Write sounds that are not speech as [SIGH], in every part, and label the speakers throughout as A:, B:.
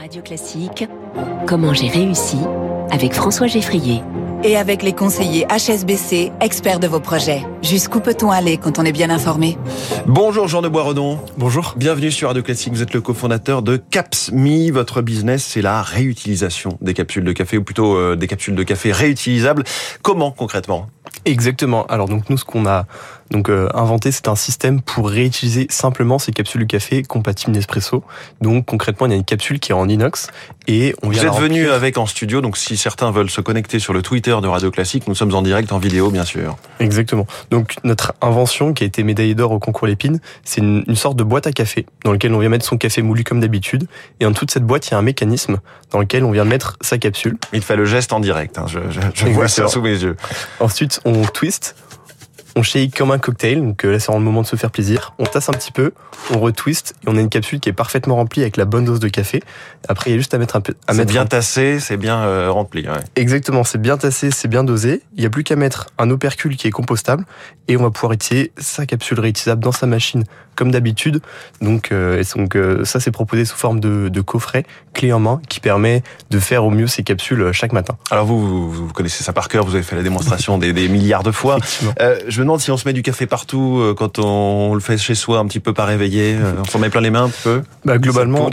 A: Radio Classique, comment j'ai réussi avec François Geffrier.
B: Et avec les conseillers HSBC, experts de vos projets. Jusqu'où peut-on aller quand on est bien informé
C: Bonjour Jean de Boisredon.
D: Bonjour.
C: Bienvenue sur Radio Classique. Vous êtes le cofondateur de CapsMe. Votre business, c'est la réutilisation des capsules de café, ou plutôt euh, des capsules de café réutilisables. Comment concrètement
D: Exactement. Alors donc nous, ce qu'on a donc euh, inventé, c'est un système pour réutiliser simplement ces capsules de café compatibles Nespresso. Donc concrètement, il y a une capsule qui est en inox et on vient.
C: Vous êtes venu avec en studio, donc si certains veulent se connecter sur le Twitter de Radio Classique, nous sommes en direct en vidéo, bien sûr.
D: Exactement. Donc notre invention qui a été médaillée d'or au concours Lépine, c'est une, une, sorte de boîte à café dans lequel on vient mettre son café moulu comme d'habitude. Et en toute cette boîte, il y a un mécanisme dans lequel on vient mettre sa capsule.
C: Il fait le geste en direct. Hein. Je, je, je vois ça sous mes yeux.
D: Ensuite, on twist, on shake comme un cocktail, donc là c'est le moment de se faire plaisir. On tasse un petit peu, on retwist et on a une capsule qui est parfaitement remplie avec la bonne dose de café. Après il y a juste à mettre un peu.
C: C'est
D: mettre
C: bien
D: un...
C: tassé, c'est bien euh, rempli. Ouais.
D: Exactement, c'est bien tassé, c'est bien dosé. Il y a plus qu'à mettre un opercule qui est compostable et on va pouvoir utiliser sa capsule réutilisable dans sa machine comme d'habitude. Donc, euh, donc euh, ça c'est proposé sous forme de, de, coffret clé en main qui permet de faire au mieux ces capsules chaque matin.
C: Alors vous, vous, vous connaissez ça par cœur, vous avez fait la démonstration des, des, milliards de fois. Euh, je me demande si on se met du café partout euh, quand on le fait chez soi un petit peu pas réveillé, euh, on s'en met plein les mains un peu.
D: Bah, globalement,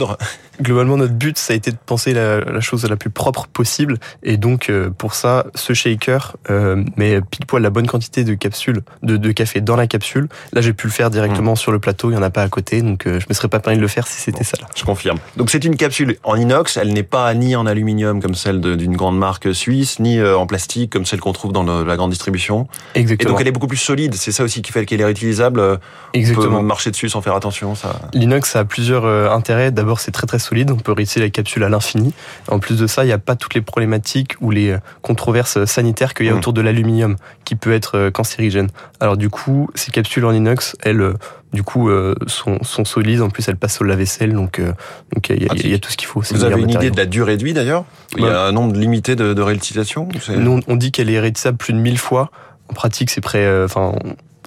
D: globalement notre but ça a été de penser la, la chose la plus propre possible et donc euh, pour ça ce shaker euh, met pile poil la bonne quantité de capsules de, de café dans la capsule. Là j'ai pu le faire directement mmh. sur le plateau, il y en a pas à côté donc euh, je me serais pas permis de le faire si c'était bon, ça là.
C: Je confirme. Donc c'est une capsule en inox, elle n'est pas ni en aluminium comme celle d'une grande marque suisse, ni en plastique comme celle qu'on trouve dans le, la grande distribution.
D: Exactement.
C: Et donc elle est beaucoup plus solide, c'est ça aussi qui fait qu'elle est réutilisable.
D: Exactement.
C: On peut marcher dessus sans faire attention, ça.
D: L'inox a plusieurs intérêts. D'abord c'est très très solide, on peut réutiliser la capsule à l'infini. En plus de ça, il n'y a pas toutes les problématiques ou les controverses sanitaires qu'il y a mmh. autour de l'aluminium, qui peut être cancérigène. Alors du coup, ces capsules en inox, elles, du coup, euh, sont, sont, solides. En plus, elles passent au lave-vaisselle, donc euh, donc il y, y, a tout ce qu'il faut.
C: Vous avez une idée de la durée de vie d'ailleurs? Il y a un nombre limité de, de réutilisation
D: Nous, on dit qu'elle est réutilisable plus de 1000 fois. En pratique, c'est près. Enfin,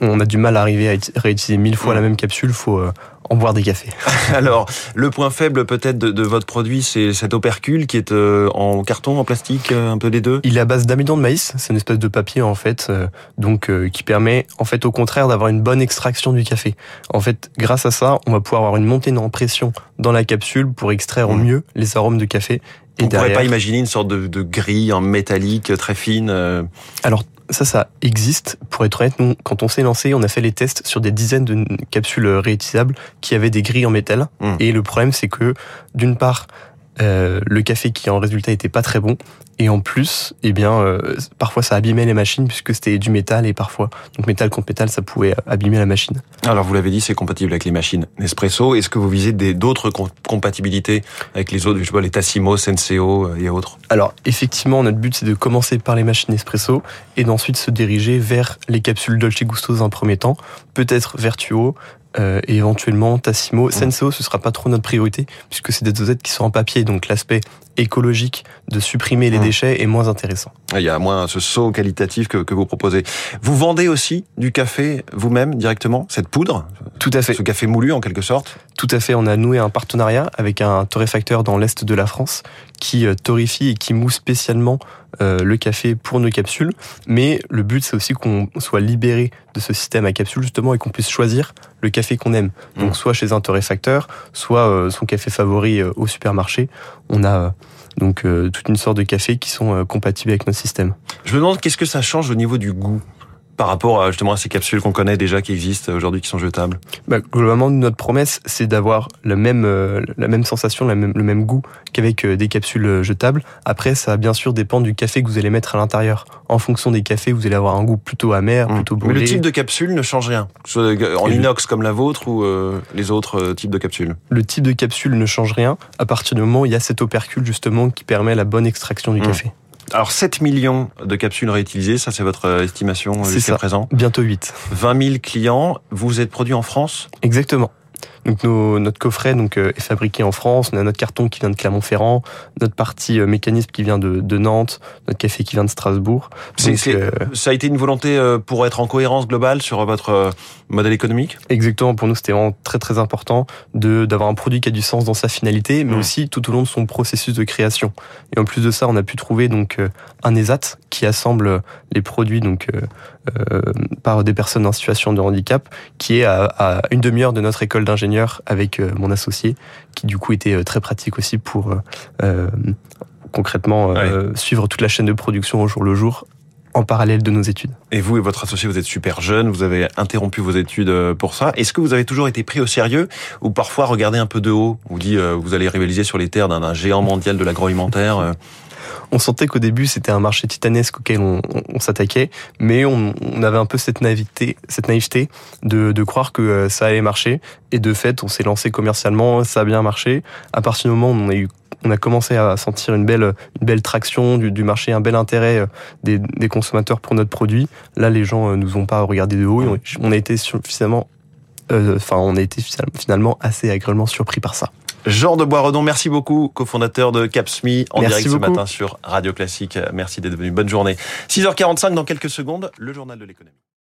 D: on a du mal à arriver à réutiliser mille fois mmh. la même capsule. Faut euh, en boire des cafés. [LAUGHS]
C: Alors, le point faible peut-être de, de, votre produit, c'est cet opercule qui est euh, en carton, en plastique, euh, un peu des deux?
D: Il est à base d'amidon de maïs. C'est une espèce de papier en fait, euh, donc euh, qui permet en fait au contraire d'avoir une bonne extraction du café. En fait, grâce à ça, on va pouvoir avoir une montée en pression dans la capsule pour extraire mmh. au mieux les arômes de café.
C: On ne pourrait pas imaginer une sorte de, de grille en métallique très fine.
D: Alors ça, ça existe. Pour être honnête, nous, quand on s'est lancé, on a fait les tests sur des dizaines de capsules réutilisables qui avaient des grilles en métal. Mmh. Et le problème, c'est que, d'une part, euh, le café qui en résultat était pas très bon. Et en plus eh bien euh, parfois ça abîmait les machines puisque c'était du métal et parfois donc métal contre métal ça pouvait abîmer la machine.
C: Alors vous l'avez dit c'est compatible avec les machines Nespresso. Est-ce que vous visez d'autres compatibilités avec les autres je sais pas les Tassimo, Senseo et autres?
D: Alors effectivement notre but c'est de commencer par les machines Nespresso et d'ensuite se diriger vers les capsules Dolce Gusto dans un premier temps peut-être Vertuo euh, et éventuellement Tassimo. Mmh. Senseo, ce sera pas trop notre priorité puisque c'est des dosettes qui sont en papier, donc l'aspect écologique de supprimer les mmh. déchets est moins intéressant.
C: Il y a moins ce saut qualitatif que, que vous proposez. Vous vendez aussi du café vous-même directement, cette poudre?
D: Tout à fait.
C: Ce café moulu en quelque sorte?
D: Tout à fait. On a noué un partenariat avec un torréfacteur dans l'est de la France qui euh, torréfie et qui mousse spécialement euh, le café pour nos capsules. Mais le but, c'est aussi qu'on soit libéré de ce système à capsules justement et qu'on puisse choisir le café qu'on aime. Donc mmh. soit chez un torréfacteur, soit euh, son café favori au supermarché. On a donc toute une sorte de cafés qui sont compatibles avec notre système.
C: Je me demande qu'est-ce que ça change au niveau du goût? Par rapport à, justement à ces capsules qu'on connaît déjà, qui existent aujourd'hui, qui sont jetables
D: bah, Globalement, notre promesse, c'est d'avoir la même, euh, la même sensation, la même, le même goût qu'avec euh, des capsules jetables. Après, ça va bien sûr dépendre du café que vous allez mettre à l'intérieur. En fonction des cafés, vous allez avoir un goût plutôt amer, mmh. plutôt brûlé.
C: Mais le type de capsule ne change rien En inox comme la vôtre ou euh, les autres euh, types de capsules
D: Le type de capsule ne change rien à partir du moment où il y a cet opercule justement qui permet la bonne extraction du mmh. café.
C: Alors 7 millions de capsules réutilisées, ça c'est votre estimation jusqu'à présent
D: Bientôt 8.
C: 20 000 clients, vous êtes produit en France?
D: Exactement. Donc nos, notre coffret donc est fabriqué en France. On a notre carton qui vient de Clermont-Ferrand, notre partie mécanisme qui vient de, de, Nantes, notre café qui vient de Strasbourg.
C: Donc, ça a été une volonté pour être en cohérence globale sur votre modèle économique?
D: Exactement. Pour nous, c'était vraiment très très important de d'avoir un produit qui a du sens dans sa finalité, mais mmh. aussi tout au long de son processus de création. Et en plus de ça, on a pu trouver donc un ESAT qui assemble les produits donc euh, euh, par des personnes en situation de handicap, qui est à, une demi-heure de notre école d'ingénieurs avec euh, mon associé, qui du coup était très pratique aussi pour concrètement suivre toute la chaîne de production au jour le jour en parallèle de nos études.
C: Et vous et votre associé, vous êtes super jeune, vous avez interrompu vos études pour ça. Est-ce que vous avez toujours été pris au sérieux ou parfois regardé un peu de haut Vous dit vous allez rivaliser sur les terres d'un géant mondial de l'agroalimentaire
D: on sentait qu'au début c'était un marché titanesque auquel on, s'attaquait, mais on, avait un peu cette naïveté, cette naïveté de, croire que euh, ça allait marcher. Et de fait, on s'est lancé commercialement, ça a bien marché. À partir du moment où on a commencé à sentir une belle, traction du, marché, un bel intérêt euh, des, consommateurs pour notre produit. Là, les gens euh, nous ont pas regardé de haut. On a été on a été finalement assez agréablement surpris par ça.
C: Jean de Boisredon, merci beaucoup, cofondateur de Capsmi, en direct ce matin sur Radio Classique. Merci d'être venu. Bonne journée. 6h45 dans quelques secondes, le journal de l'économie.